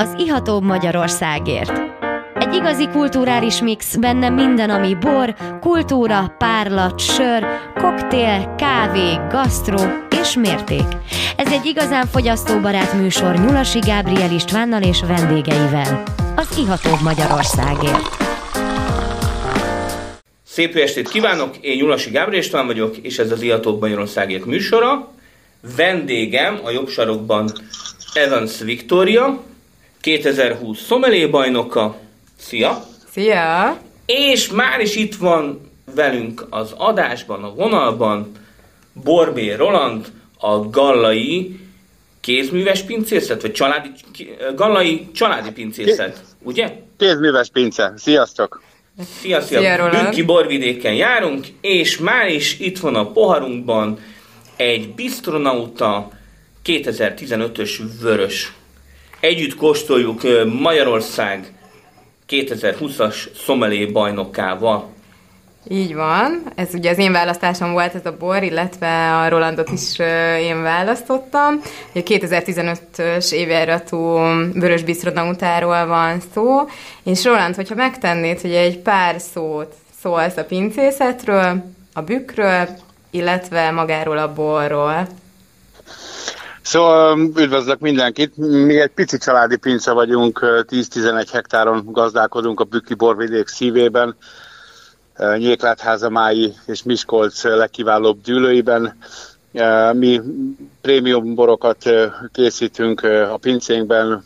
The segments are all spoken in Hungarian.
az ihatóbb Magyarországért. Egy igazi kulturális mix, benne minden, ami bor, kultúra, párlat, sör, koktél, kávé, gasztró és mérték. Ez egy igazán fogyasztóbarát műsor Nyulasi Gábriel Istvánnal és vendégeivel. Az ihatóbb Magyarországért. Szép estét kívánok, én Nyulasi Gábriel István vagyok, és ez az Ihatóbb Magyarországért műsora. Vendégem a jobb sarokban Evans Victoria, 2020 szomelé bajnoka. Szia! Szia! És már is itt van velünk az adásban, a vonalban Borbé Roland, a Gallai kézműves pincészet, vagy családi, Gallai családi pincészet, ugye? Kézműves pince. Sziasztok! Szia, szia! Szia, Roland. Bükki borvidéken járunk, és már is itt van a poharunkban egy Bistronauta 2015-ös vörös. Együtt kóstoljuk Magyarország 2020-as szomelé bajnokával. Így van. Ez ugye az én választásom volt ez a bor, illetve a Rolandot is én választottam. Ugye 2015-ös évjáratú vörös bistronautáról van szó, és Roland, hogyha megtennéd, hogy egy pár szót szólsz a pincészetről, a bükkről, illetve magáról a borról. Szóval üdvözlök mindenkit. Mi egy pici családi pince vagyunk, 10-11 hektáron gazdálkodunk a Bükki borvidék szívében, Nyéklátháza és Miskolc legkiválóbb dűlőiben. Mi prémium borokat készítünk a pincénkben,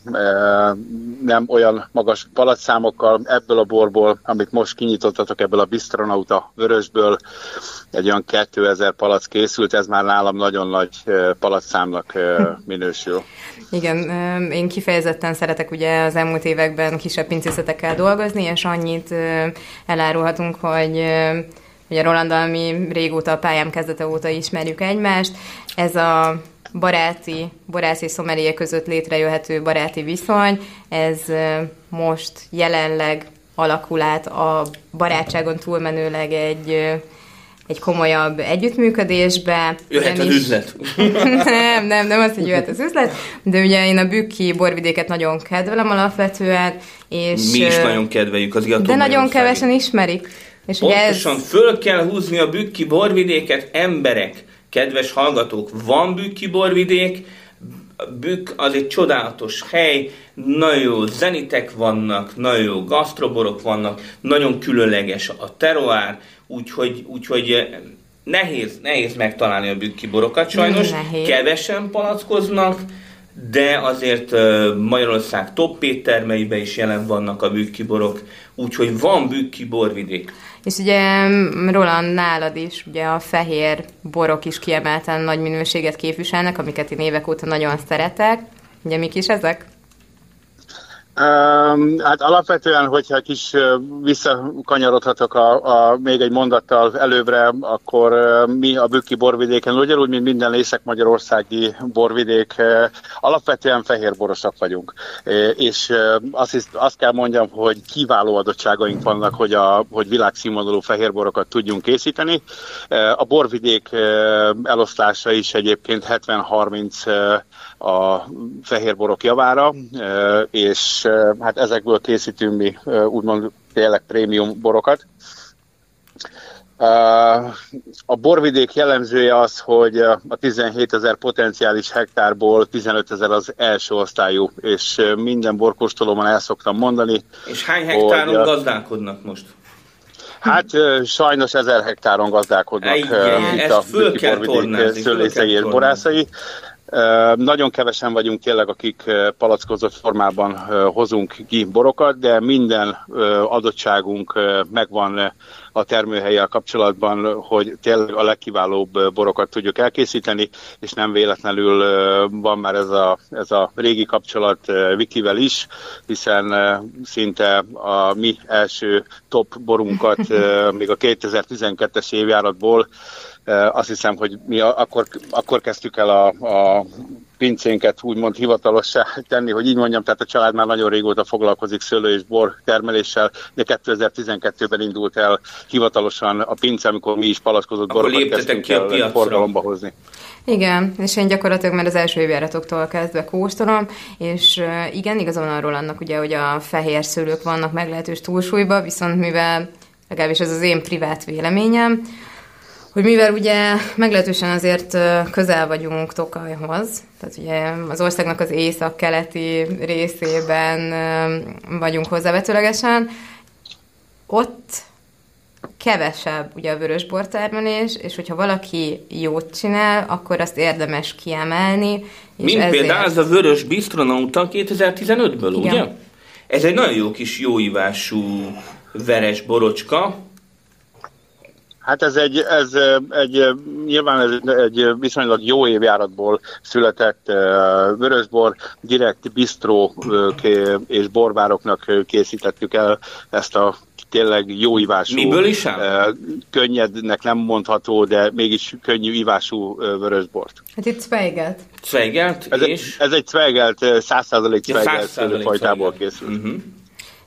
nem olyan magas palacszámokkal, ebből a borból, amit most kinyitottatok, ebből a Bistronauta vörösből, egy olyan 2000 palac készült, ez már nálam nagyon nagy palacszámnak minősül. Igen, én kifejezetten szeretek ugye az elmúlt években kisebb pincészetekkel dolgozni, és annyit elárulhatunk, hogy ugye Rolandal mi régóta a pályám kezdete óta ismerjük egymást. Ez a baráti, borász és szomelié között létrejöhető baráti viszony, ez most jelenleg alakul át a barátságon túlmenőleg egy egy komolyabb együttműködésbe. Jöhet az is- üzlet. nem, nem, nem az, hogy jöhet az üzlet, de ugye én a bükki borvidéket nagyon kedvelem alapvetően, és... Mi is nagyon kedveljük az De nagyon kevesen ismerik. És ugye ez, Pontosan föl kell húzni a bükki borvidéket, emberek, kedves hallgatók, van bükki borvidék, Bükk az egy csodálatos hely, nagyon jó zenitek vannak, nagyon jó gasztroborok vannak, nagyon különleges a teroár, úgyhogy, úgyhogy eh, nehéz, nehéz megtalálni a bükki borokat sajnos, Nehéz. kevesen palackoznak, de azért Magyarország top éttermeiben is jelen vannak a bükki borok, úgyhogy van bükki borvidék. és ugye Roland nálad is, ugye a fehér borok is kiemelten nagy minőséget képviselnek, amiket én évek óta nagyon szeretek. Ugye mik is ezek? Um, hát alapvetően, hogyha kis visszakanyarodhatok a, a, még egy mondattal előbbre, akkor mi a Bükki borvidéken, ugyanúgy, mint minden észak-magyarországi borvidék, alapvetően fehérborosak vagyunk. Ö, És azt, hisz, azt kell mondjam, hogy kiváló adottságaink vannak, hogy, a, hogy világszínvonalú fehérborokat tudjunk készíteni. A borvidék eloszlása is egyébként 70-30 ö, a fehérborok javára, és hát ezekből készítünk mi úgymond tényleg prémium borokat. A borvidék jellemzője az, hogy a 17 ezer potenciális hektárból 15 ezer az első osztályú, és minden borkóstolóban el szoktam mondani, És hány hektáron Hogy, gazdálkodnak most? Hát sajnos ezer hektáron gazdálkodnak ö, itt a föl kell borvidék tornázni, szőlészei és borászai. Nagyon kevesen vagyunk tényleg, akik palackozott formában hozunk ki borokat, de minden adottságunk megvan a termőhelyel kapcsolatban, hogy tényleg a legkiválóbb borokat tudjuk elkészíteni, és nem véletlenül van már ez a, ez a régi kapcsolat Vikivel is, hiszen szinte a mi első top borunkat még a 2012-es évjáratból Azt hiszem, hogy mi akkor, akkor kezdtük el a, a pincénket úgymond hivatalossá tenni, hogy így mondjam, tehát a család már nagyon régóta foglalkozik szőlő és bor termeléssel, de 2012-ben indult el hivatalosan a pince, amikor mi is palackozott borokat kezdtünk ki a el forgalomba hozni. Igen, és én gyakorlatilag már az első évjáratoktól kezdve kóstolom, és igen, igazán arról annak ugye, hogy a fehér szőlők vannak meglehetős túlsúlyba, viszont mivel legalábbis ez az én privát véleményem, hogy mivel ugye meglehetősen azért közel vagyunk Tokajhoz, tehát ugye az országnak az észak-keleti részében vagyunk hozzávetőlegesen, ott kevesebb ugye a vörösbor termelés, és hogyha valaki jót csinál, akkor azt érdemes kiemelni. És Mint ezért... például az a vörös bistronauta 2015-ből, ugye? Ez egy nagyon jó kis jóívású veres borocska, Hát ez egy, ez egy, nyilván ez egy viszonylag jó évjáratból született vörösbor, direkt bistró és borbároknak készítettük el ezt a tényleg jó ivású. Miből is áll? Könnyednek nem mondható, de mégis könnyű ivású vörösbort. Hát itt Zweigelt. Zweigelt, ez, és? Ez egy Zweigelt, 100% Zweigelt szőlőfajtából készült. Uh-huh.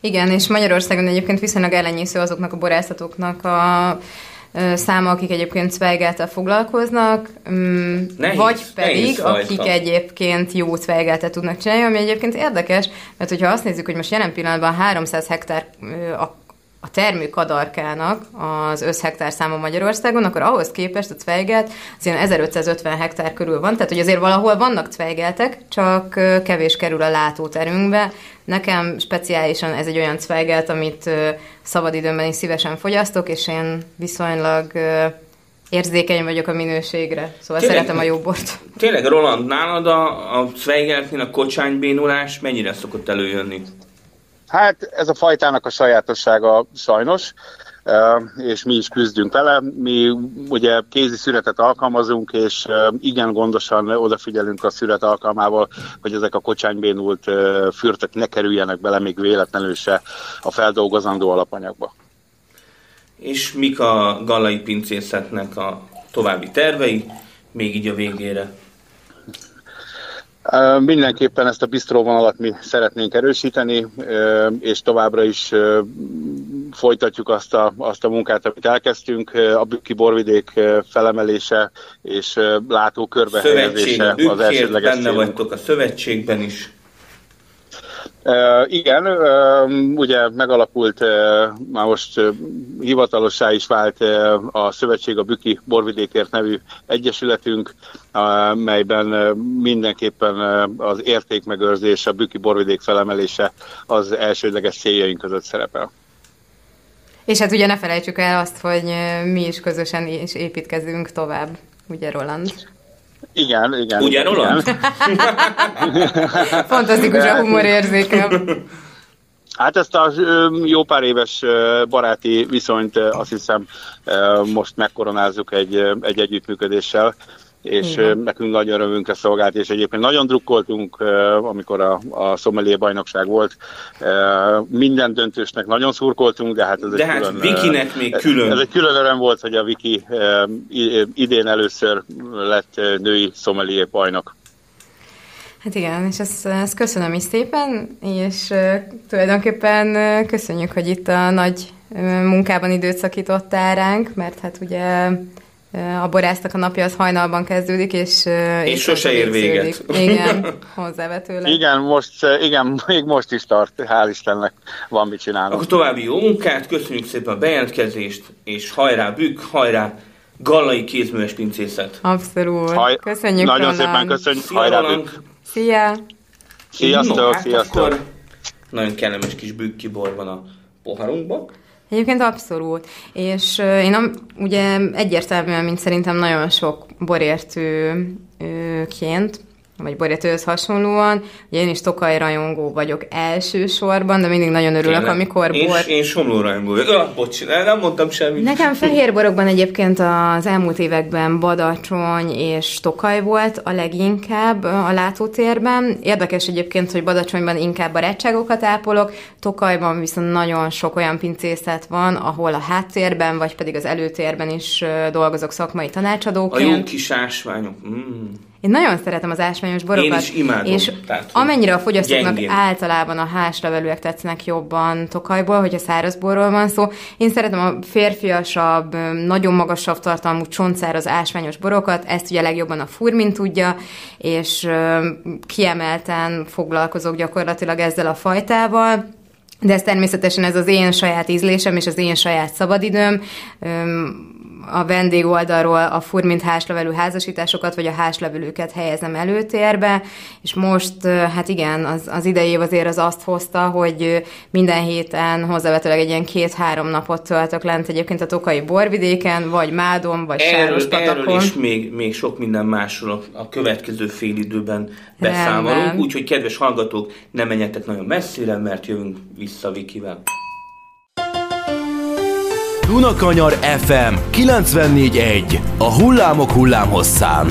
Igen, és Magyarországon egyébként viszonylag ellenyésző azoknak a borászatoknak a száma, akik egyébként Zweigeltel foglalkoznak, mm, nehéz, vagy pedig akik egyébként jó Zweigeltet tudnak csinálni, ami egyébként érdekes, mert hogyha azt nézzük, hogy most jelen pillanatban 300 hektár a a termőkadarkának az összhektár száma Magyarországon, akkor ahhoz képest a Zweigelt az ilyen 1550 hektár körül van, tehát hogy azért valahol vannak Zweigeltek, csak kevés kerül a látóterünkbe. Nekem speciálisan ez egy olyan Zweigelt, amit szabadidőmben is szívesen fogyasztok, és én viszonylag érzékeny vagyok a minőségre, szóval tényleg, szeretem a jó bort. Tényleg, Roland, nálad a, a Zweigeltnél a kocsánybénulás mennyire szokott előjönni? Hát ez a fajtának a sajátossága sajnos, és mi is küzdünk vele. Mi ugye kézi szüretet alkalmazunk, és igen gondosan odafigyelünk a szüret alkalmával, hogy ezek a kocsánybénult fürtek ne kerüljenek bele még véletlenül se a feldolgozandó alapanyagba. És mik a galai pincészetnek a további tervei, még így a végére? Mindenképpen ezt a bistró vonalat mi szeretnénk erősíteni, és továbbra is folytatjuk azt a, azt a munkát, amit elkezdtünk, a Bükki borvidék felemelése és látó helyezése az elsődleges benne vagytok a szövetségben is. Igen, ugye megalakult, már most hivatalossá is vált a Szövetség a Büki Borvidékért nevű egyesületünk, melyben mindenképpen az értékmegőrzés, a Büki Borvidék felemelése az elsődleges céljaink között szerepel. És hát ugye ne felejtsük el azt, hogy mi is közösen is építkezünk tovább, ugye Roland? Igen, igen. Ugye, Roland? Fantasztikus a humorérzékem. Hát ezt a jó pár éves baráti viszonyt azt hiszem most megkoronázzuk egy, egy együttműködéssel, és Igen. nekünk nagy örömünkre szolgált, és egyébként nagyon drukkoltunk, amikor a, a Sommelier bajnokság volt. Minden döntősnek nagyon szurkoltunk, de hát ez de egy hát külön... Vikinek még külön. Ez egy külön öröm volt, hogy a Viki idén először lett női Sommelier bajnok. Hát igen, és ezt, ezt köszönöm is szépen, és tulajdonképpen köszönjük, hogy itt a nagy munkában időt szakítottál ránk, mert hát ugye a borásznak a napja az hajnalban kezdődik, és... És, és sose ér véget. Igen, hozzávetőleg. Igen, most, igen, még most is tart, hál' Istennek van mit csinálni. Akkor további jó munkát, köszönjük szépen a bejelentkezést, és hajrá bükk, hajrá Gallai kézműves pincészet. Abszolút. Haj, köszönjük, Nagyon Roland. szépen köszönjük, Szia, hajrá bükk. Szia! Sziasztok, no, hát sziasztok! Akkor nagyon kellemes kis bükki bor van a poharunkban. Egyébként abszolút. És én ugye egyértelműen, mint szerintem nagyon sok borértőként vagy borjatőhöz hasonlóan. Ugye én is Tokaj rajongó vagyok elsősorban, de mindig nagyon örülök, Tényleg. amikor én, bor... Én somló rajongó vagyok. Ah, bocs, nem mondtam semmit. Nekem fehér borokban egyébként az elmúlt években Badacsony és Tokaj volt a leginkább a látótérben. Érdekes egyébként, hogy Badacsonyban inkább barátságokat ápolok, Tokajban viszont nagyon sok olyan pincészet van, ahol a háttérben, vagy pedig az előtérben is dolgozok szakmai A tanácsadóként. jó kis ásványok. Mm. Én nagyon szeretem az ásványos borokat. Én is imádom. És Tehát, amennyire a fogyasztóknak gyengén. általában a házlevelűek tetszenek jobban Tokajból, hogyha szárazborról van szó. Én szeretem a férfiasabb, nagyon magasabb tartalmú csontszáraz ásványos borokat, ezt ugye legjobban a furmin tudja, és kiemelten foglalkozok gyakorlatilag ezzel a fajtával. De ez természetesen ez az én saját ízlésem és az én saját szabadidőm. A vendég oldalról a furmint házlevelű házasításokat, vagy a házlevelőket helyezem előtérbe, és most, hát igen, az, az idei év azért az azt hozta, hogy minden héten hozzávetőleg egy ilyen két-három napot töltök lent egyébként a Tokai borvidéken, vagy Mádon, vagy Erről, Sáros erről és még, még sok minden másról a, következő fél időben beszámolunk, úgyhogy kedves hallgatók, ne menjetek nagyon messzire, mert jövünk vissza Vikivel. Dunakanyar FM 94.1 A hullámok hullámhosszán.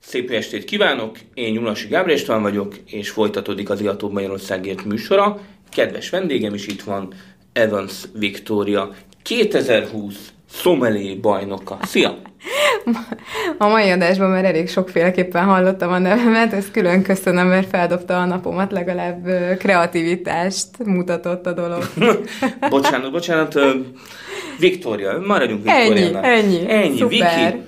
Szép estét kívánok, én Nyulasi Gábor István vagyok, és folytatódik az Iatóbb Magyarországért műsora. Kedves vendégem is itt van, Evans Victoria, 2020 Sommelier bajnoka. Szia! A mai adásban már elég sokféleképpen hallottam a nevemet, ezt külön köszönöm, mert feldobta a napomat, legalább kreativitást mutatott a dolog. bocsánat, bocsánat, ö, Victoria, maradjunk Ennyi, Victoriánál. ennyi. Ennyi, Szuper. Viki.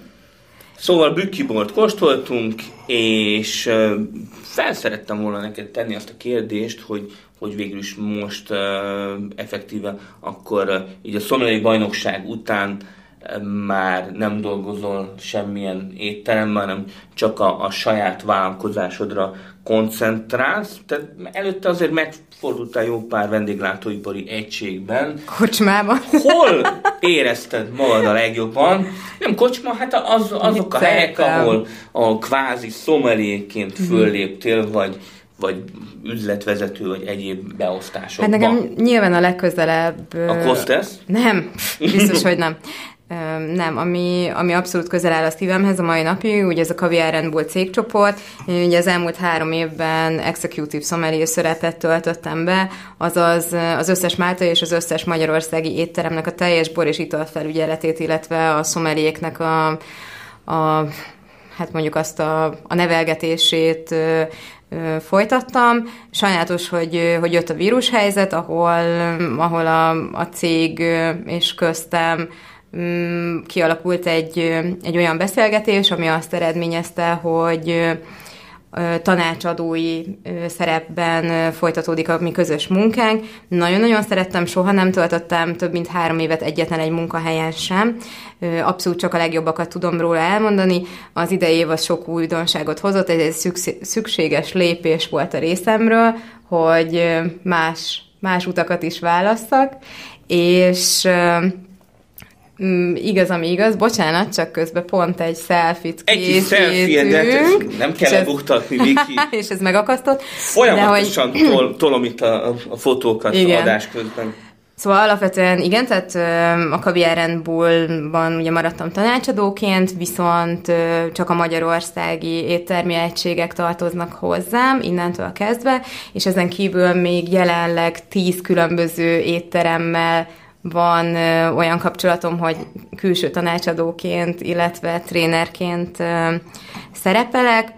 Szóval bükkibort kóstoltunk, és ö, fel szerettem volna neked tenni azt a kérdést, hogy, hogy végül is most uh, effektíve akkor uh, így a szomlai bajnokság után már nem dolgozol semmilyen étteremben, hanem csak a, a saját vállalkozásodra koncentrálsz. Tehát előtte azért megfordultál jó pár vendéglátóipari egységben, Kocsmában. Hol érezted magad a legjobban? Nem kocsma, hát az, azok a helyek, ahol a kvázi szomeléként fölléptél, vagy, vagy üzletvezető, vagy egyéb beosztásokban. Hát nekem nyilván a legközelebb... A Kostesz? Nem, biztos, hogy nem. Nem, ami, ami abszolút közel áll a szívemhez a mai napig, ugye ez a Caviar Red Bull cégcsoport. Én ugye az elmúlt három évben executive sommelier szerepet töltöttem be, azaz az összes máltai és az összes magyarországi étteremnek a teljes bor és italfelügyeletét, illetve a szomeliéknek a, a hát mondjuk azt a, a nevelgetését folytattam. Sajnálatos, hogy, hogy jött a vírushelyzet, ahol, ahol a, a cég és köztem kialakult egy, egy olyan beszélgetés, ami azt eredményezte, hogy tanácsadói szerepben folytatódik a mi közös munkánk. Nagyon-nagyon szerettem, soha nem töltöttem több mint három évet egyetlen egy munkahelyen sem. Abszolút csak a legjobbakat tudom róla elmondani. Az idei év az sok újdonságot hozott, ez egy szüksé- szükséges lépés volt a részemről, hogy más, más utakat is válasszak, és Mm, igaz, ami igaz, bocsánat, csak közben pont egy selfit Egy készítünk. nem kell ez- lebuktatni, Viki. és ez megakasztott. Folyamatosan tol, tolom itt a, a, a fotókat Igen. adás közben. Szóval alapvetően igen, tehát a Caviar Red Bullban ugye maradtam tanácsadóként, viszont csak a magyarországi éttermi egységek tartoznak hozzám innentől kezdve, és ezen kívül még jelenleg tíz különböző étteremmel van olyan kapcsolatom, hogy külső tanácsadóként, illetve trénerként szerepelek,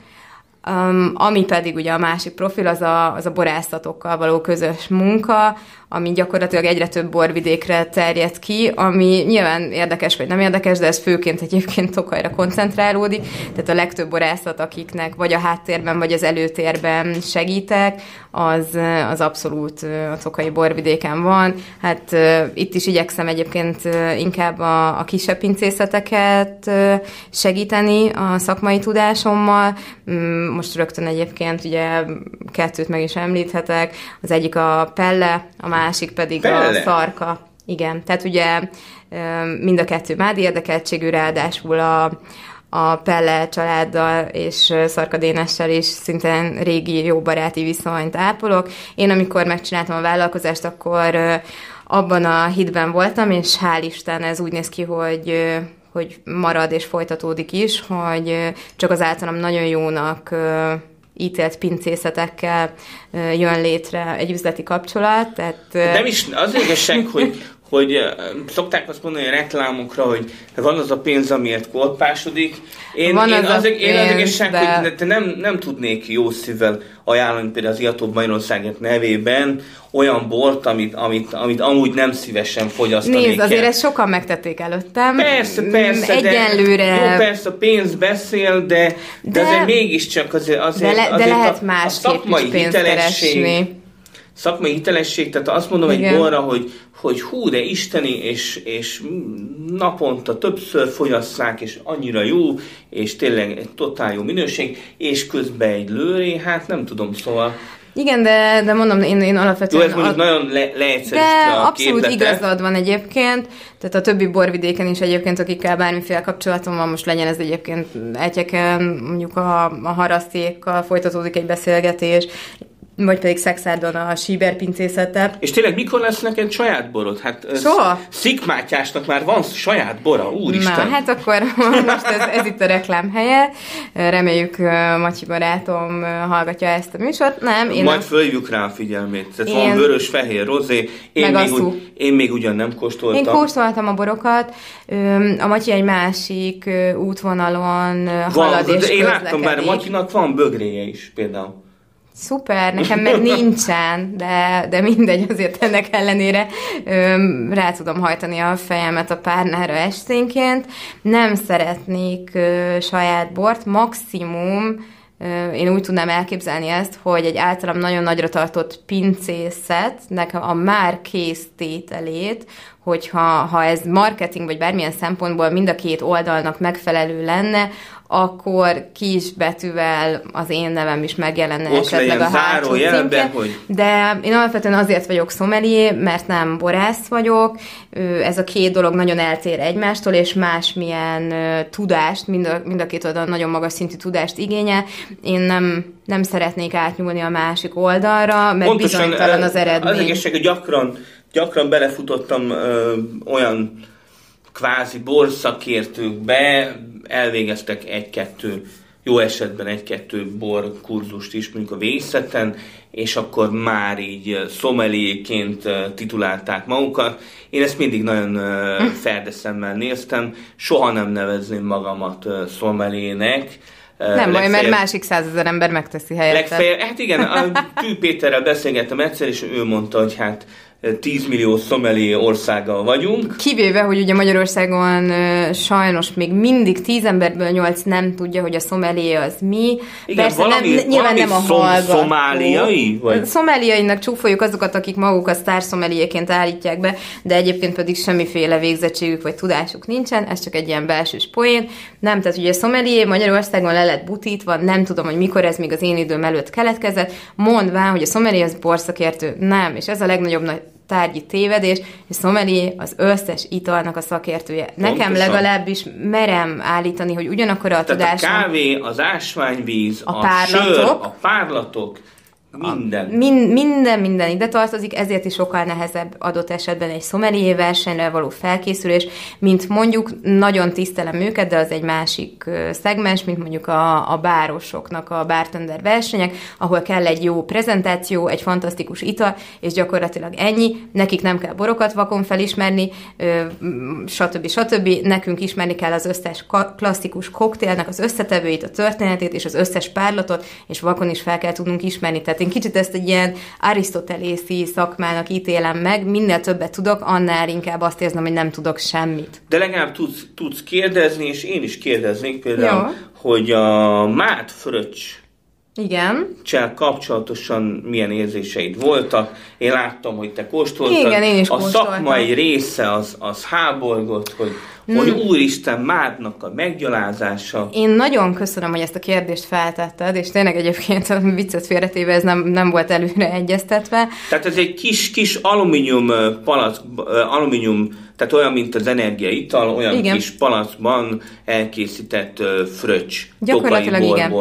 ami pedig ugye a másik profil, az a, az a borászatokkal való közös munka, ami gyakorlatilag egyre több borvidékre terjed ki, ami nyilván érdekes vagy nem érdekes, de ez főként egyébként Tokajra koncentrálódik, tehát a legtöbb borászat, akiknek vagy a háttérben, vagy az előtérben segítek, az, az abszolút a Tokai borvidéken van. Hát itt is igyekszem egyébként inkább a, a kisebb pincészeteket segíteni a szakmai tudásommal. Mm, Most rögtön egyébként ugye kettőt meg is említhetek. Az egyik a Pelle, a másik pedig Pelle. a szarka. Igen, tehát ugye mind a kettő mádi érdekeltségű, ráadásul a, a Pelle családdal és Szarka Dénessel is szintén régi jó baráti viszonyt ápolok. Én amikor megcsináltam a vállalkozást, akkor abban a hitben voltam, és hál' Isten ez úgy néz ki, hogy hogy marad és folytatódik is, hogy csak az általam nagyon jónak ítélt pincészetekkel jön létre egy üzleti kapcsolat. Tehát, Nem is, az igazság, hogy, hogy szokták azt mondani a reklámokra, hogy van az a pénz, amiért korpásodik. Én, Van én, az a az, én az pénz, igazság, de- hogy ne- nem, nem tudnék jó szívvel ajánlani például az Iatóbb Magyarországért nevében olyan bort, amit, amit, amit amúgy nem szívesen fogyasztanék Nézd, azért el. ezt sokan megtették előttem. Persze, Mm, persze, Egyelőre... de, jó, persze, a pénz beszél, de, de, de azért mégiscsak azért, azért, de, le, de azért lehet a, a másképp szakmai pénzt hitelesség, keresni. Szakmai hitelesség, tehát azt mondom egy Igen. borra, hogy, hogy hú, de isteni, és, és naponta többször fogyasszák, és annyira jó, és tényleg egy totál jó minőség, és közben egy lőré, hát nem tudom, szóval... Igen, de, de mondom, én, én Jó, alapvetően... ez mondjuk a- nagyon le, leegyszerűsítve De a abszolút képletet. igazad van egyébként, tehát a többi borvidéken is egyébként, akikkel bármiféle kapcsolatom van, most legyen ez egyébként egyeken, mondjuk a, a harasztékkal folytatódik egy beszélgetés, vagy pedig Szexárdon a síber pincészettel. És tényleg mikor lesz neked saját borod? Hát Soha. Szikmátyásnak már van saját bora, úristen. Na, hát akkor most ez, ez itt a reklám helye. Reméljük Matyi barátom hallgatja ezt a műsort. Nem, én Majd a... följük rá a figyelmét. Tehát Én- van vörös, fehér, rozé. Én Meg még, úgy, én még ugyan nem kóstoltam. Én kóstoltam a borokat, a Matyi egy másik útvonalon halad van, és én láttam közlekedik. Matyinak van bögréje is például. Szuper, nekem meg nincsen, de, de mindegy, azért ennek ellenére öm, rá tudom hajtani a fejemet a párnára esténként. Nem szeretnék ö, saját bort, maximum ö, én úgy tudnám elképzelni ezt, hogy egy általam nagyon nagyra tartott pincészetnek a már kész tételét, hogyha ha ez marketing vagy bármilyen szempontból mind a két oldalnak megfelelő lenne, akkor kis betűvel az én nevem is megjelenne Ott esetleg a hátsó címke. hogy- De én alapvetően azért vagyok szomelié, mert nem borász vagyok. Ez a két dolog nagyon eltér egymástól, és másmilyen tudást, mind a, mind a két oldal nagyon magas szintű tudást igényel. Én nem, nem szeretnék átnyúlni a másik oldalra, mert bizonytalan az eredmény. Az hogy gyakran, gyakran belefutottam ö, olyan kvázi borszakértőkbe, elvégeztek egy-kettő, jó esetben egy-kettő bor kurzust is, mondjuk a vészeten, és akkor már így szomeliéként titulálták magukat. Én ezt mindig nagyon ö, ferdeszemmel néztem, soha nem nevezném magamat. Ö, nem baj, mert legfeljebb- másik százezer ember megteszi helyettet. Legfeljebb, hát igen, a Tű Péterrel beszélgettem egyszer, és ő mondta, hogy hát 10 millió szomeli országgal vagyunk. Kivéve, hogy ugye Magyarországon sajnos még mindig tíz emberből nyolc nem tudja, hogy a szomelié az mi. Igen, Persze valami- nem, nyilván valami nem a szom- hallgató. szomáliai, vagy? Szomáliainak csúfoljuk azokat, akik magukat sztárszomeliéként állítják be, de egyébként pedig semmiféle végzettségük vagy tudásuk nincsen, ez csak egy ilyen belsős poén. Nem, tehát ugye a szomelié Magyarországon le lett butítva, nem tudom, hogy mikor ez még az én időm előtt keletkezett, mondván, hogy a szomelié az borszakértő. Nem, és ez a legnagyobb nagy tárgyi tévedés, és szomelié az összes italnak a szakértője. Nekem Pontosan. legalábbis merem állítani, hogy ugyanakkor a Tehát a kávé, az ásványvíz, A a, párlatok. sör, a párlatok, minden. Min, minden, minden ide tartozik, ezért is sokkal nehezebb adott esetben egy szomelié versenyre való felkészülés, mint mondjuk, nagyon tisztelem őket, de az egy másik szegmens, mint mondjuk a, a bárosoknak a bartender versenyek, ahol kell egy jó prezentáció, egy fantasztikus ital, és gyakorlatilag ennyi, nekik nem kell borokat vakon felismerni, stb. stb. Nekünk ismerni kell az összes klasszikus koktélnek az összetevőit, a történetét és az összes párlatot, és vakon is fel kell tudnunk ismerni. Tehát én kicsit ezt egy ilyen arisztotelészi szakmának ítélem meg, minél többet tudok, annál inkább azt érzem, hogy nem tudok semmit. De legalább tudsz, tudsz kérdezni, és én is kérdeznék például, Jó. hogy a mát fröccs Igen. Csel kapcsolatosan milyen érzéseid voltak. Én láttam, hogy te kóstoltad. Igen, én is A kóstoltam. szakmai része az, az háborgott, hogy, hmm. hogy úristen, mádnak a meggyalázása. Én nagyon köszönöm, hogy ezt a kérdést feltetted, és tényleg egyébként a viccet félretéve ez nem, nem volt előre egyeztetve. Tehát ez egy kis, kis alumínium palack, alumínium, tehát olyan, mint az energiaital, olyan Igen. Kis palackban elkészített ö, fröccs. Gyakorlatilag igen.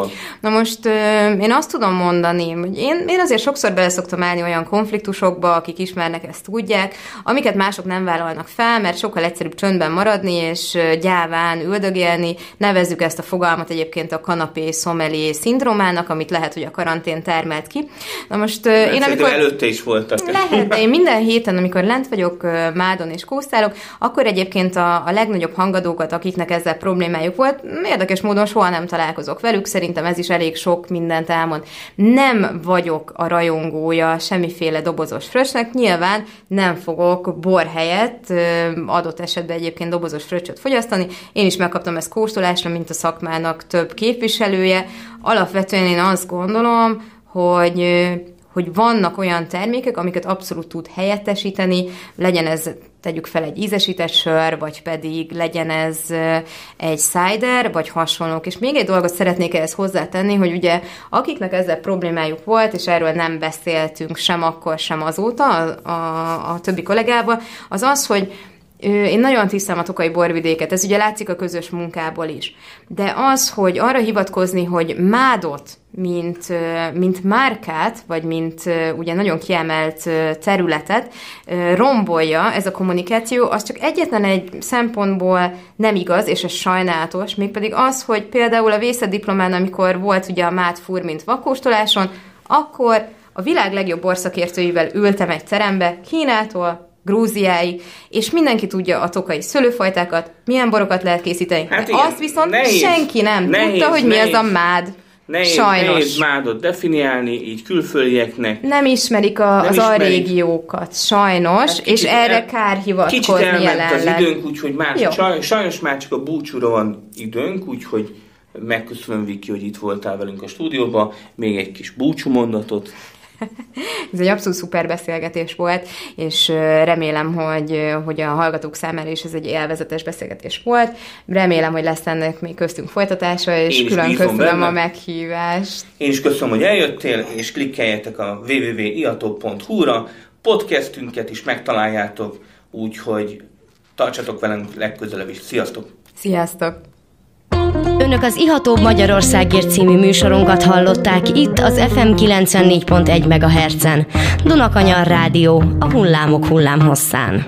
Na most ö, én azt tudom mondani, hogy én, én azért sokszor bele szoktam állni olyan konfliktusokba, akik ismernek, ezt tudják, amiket mások nem vállalnak fel, mert sokkal egyszerűbb csöndben maradni, és gyáván üldögélni. Nevezzük ezt a fogalmat egyébként a kanapé szomelé szindrómának, amit lehet, hogy a karantén termelt ki. Na most ö, én amikor... előtte is voltak. Lehet, de én minden héten, amikor lent vagyok Mádon és kósztálok, akkor egyébként a, a legnagyobb hangadókat, akiknek ezzel problémájuk volt, érdekes módon soha nem találkozok velük, szerintem ez is elég sok mindent elmond. Nem vagyok a rajongója semmiféle dobozos fröccsnek, nyilván nem fogok bor helyett adott esetben egyébként dobozos fröccsöt fogyasztani. Én is megkaptam ezt kóstolásra, mint a szakmának több képviselője. Alapvetően én azt gondolom, hogy hogy vannak olyan termékek, amiket abszolút tud helyettesíteni, legyen ez tegyük fel egy ízesített sör, vagy pedig legyen ez egy cider, vagy hasonlók. És még egy dolgot szeretnék ehhez hozzátenni, hogy ugye akiknek ezzel problémájuk volt, és erről nem beszéltünk sem akkor, sem azóta a, a, a többi kollégával, az az, hogy Én nagyon tisztem a tokai borvidéket, ez ugye látszik a közös munkából is. De az, hogy arra hivatkozni, hogy mádot, mint, mint márkát, vagy mint ugye nagyon kiemelt területet rombolja ez a kommunikáció, az csak egyetlen egy szempontból nem igaz, és ez sajnálatos, mégpedig az, hogy például a vészediplomán, amikor volt ugye a mád fur, mint vakóstoláson, akkor a világ legjobb borszakértőivel ültem egy terembe, Kínától, Grúziáig, és mindenki tudja a tokai szőlőfajtákat, milyen borokat lehet készíteni. Hát igen, azt viszont nehéz, senki nem nehéz, tudta, hogy mi nehéz. az a mád. Nehéz, Sajnos. nehéz mádot definiálni, így külföldieknek. Nem ismerik a, Nem az ismerik. alrégiókat, sajnos, Hát és kicsit erre el- kár Kicsit hivatkozni elment jelenleg. az időnk, úgyhogy már Jó. saj, sajnos már csak a búcsúra van időnk, úgyhogy megköszönöm Viki, hogy itt voltál velünk a stúdióban. Még egy kis búcsú mondatot. Ez egy abszolút szuper beszélgetés volt, és remélem, hogy, hogy a hallgatók számára is ez egy élvezetes beszélgetés volt. Remélem, hogy lesz ennek még köztünk folytatása, és Én külön köszönöm benne. a meghívást. Én is köszönöm, hogy eljöttél, és klikkeljetek a www.iato.hu-ra. Podcastünket is megtaláljátok, úgyhogy tartsatok velünk legközelebb is. Sziasztok! Sziasztok! Önök az Ihatóbb Magyarországért című műsorunkat hallották itt az FM 94.1 MHz-en. Dunakanyar Rádió, a hullámok hullámhosszán.